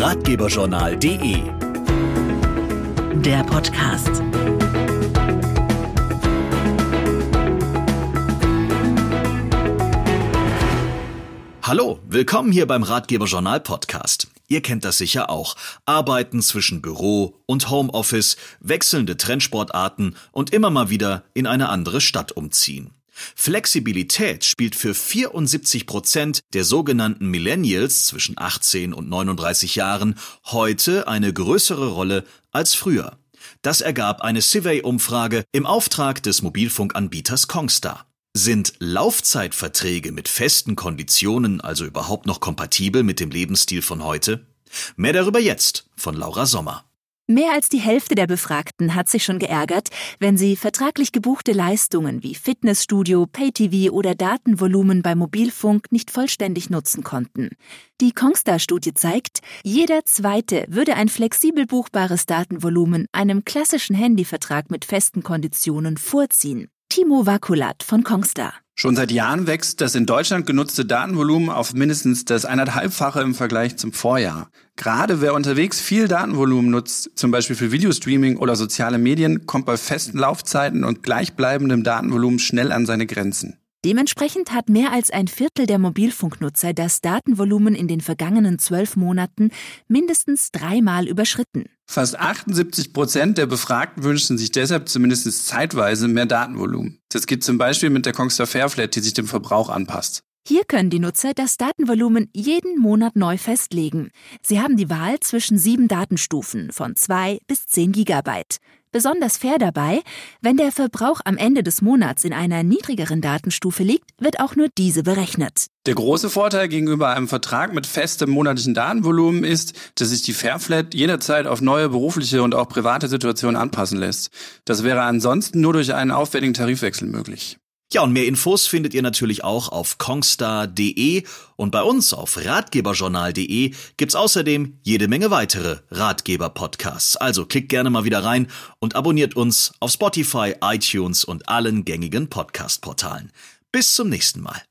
ratgeberjournal.de. Der Podcast. Hallo, willkommen hier beim Ratgeberjournal Podcast. Ihr kennt das sicher auch. Arbeiten zwischen Büro und Homeoffice, wechselnde Trendsportarten und immer mal wieder in eine andere Stadt umziehen. Flexibilität spielt für 74 Prozent der sogenannten Millennials zwischen 18 und 39 Jahren heute eine größere Rolle als früher. Das ergab eine Survey-Umfrage im Auftrag des Mobilfunkanbieters Kongstar. Sind Laufzeitverträge mit festen Konditionen also überhaupt noch kompatibel mit dem Lebensstil von heute? Mehr darüber jetzt von Laura Sommer. Mehr als die Hälfte der Befragten hat sich schon geärgert, wenn sie vertraglich gebuchte Leistungen wie Fitnessstudio, Pay-TV oder Datenvolumen bei Mobilfunk nicht vollständig nutzen konnten. Die Kongstar-Studie zeigt, jeder Zweite würde ein flexibel buchbares Datenvolumen einem klassischen Handyvertrag mit festen Konditionen vorziehen. Timo Vakulat von Kongstar. Schon seit Jahren wächst das in Deutschland genutzte Datenvolumen auf mindestens das eineinhalbfache im Vergleich zum Vorjahr. Gerade wer unterwegs viel Datenvolumen nutzt, zum Beispiel für Videostreaming oder soziale Medien, kommt bei festen Laufzeiten und gleichbleibendem Datenvolumen schnell an seine Grenzen. Dementsprechend hat mehr als ein Viertel der Mobilfunknutzer das Datenvolumen in den vergangenen zwölf Monaten mindestens dreimal überschritten. Fast 78 Prozent der Befragten wünschen sich deshalb zumindest zeitweise mehr Datenvolumen. Das geht zum Beispiel mit der Kongstar Fairflat, die sich dem Verbrauch anpasst. Hier können die Nutzer das Datenvolumen jeden Monat neu festlegen. Sie haben die Wahl zwischen sieben Datenstufen von 2 bis 10 Gigabyte. Besonders fair dabei, wenn der Verbrauch am Ende des Monats in einer niedrigeren Datenstufe liegt, wird auch nur diese berechnet. Der große Vorteil gegenüber einem Vertrag mit festem monatlichen Datenvolumen ist, dass sich die Fairflat jederzeit auf neue berufliche und auch private Situationen anpassen lässt. Das wäre ansonsten nur durch einen aufwendigen Tarifwechsel möglich. Ja, und mehr Infos findet ihr natürlich auch auf kongstar.de und bei uns auf ratgeberjournal.de gibt's außerdem jede Menge weitere Ratgeber-Podcasts. Also klickt gerne mal wieder rein und abonniert uns auf Spotify, iTunes und allen gängigen Podcast-Portalen. Bis zum nächsten Mal.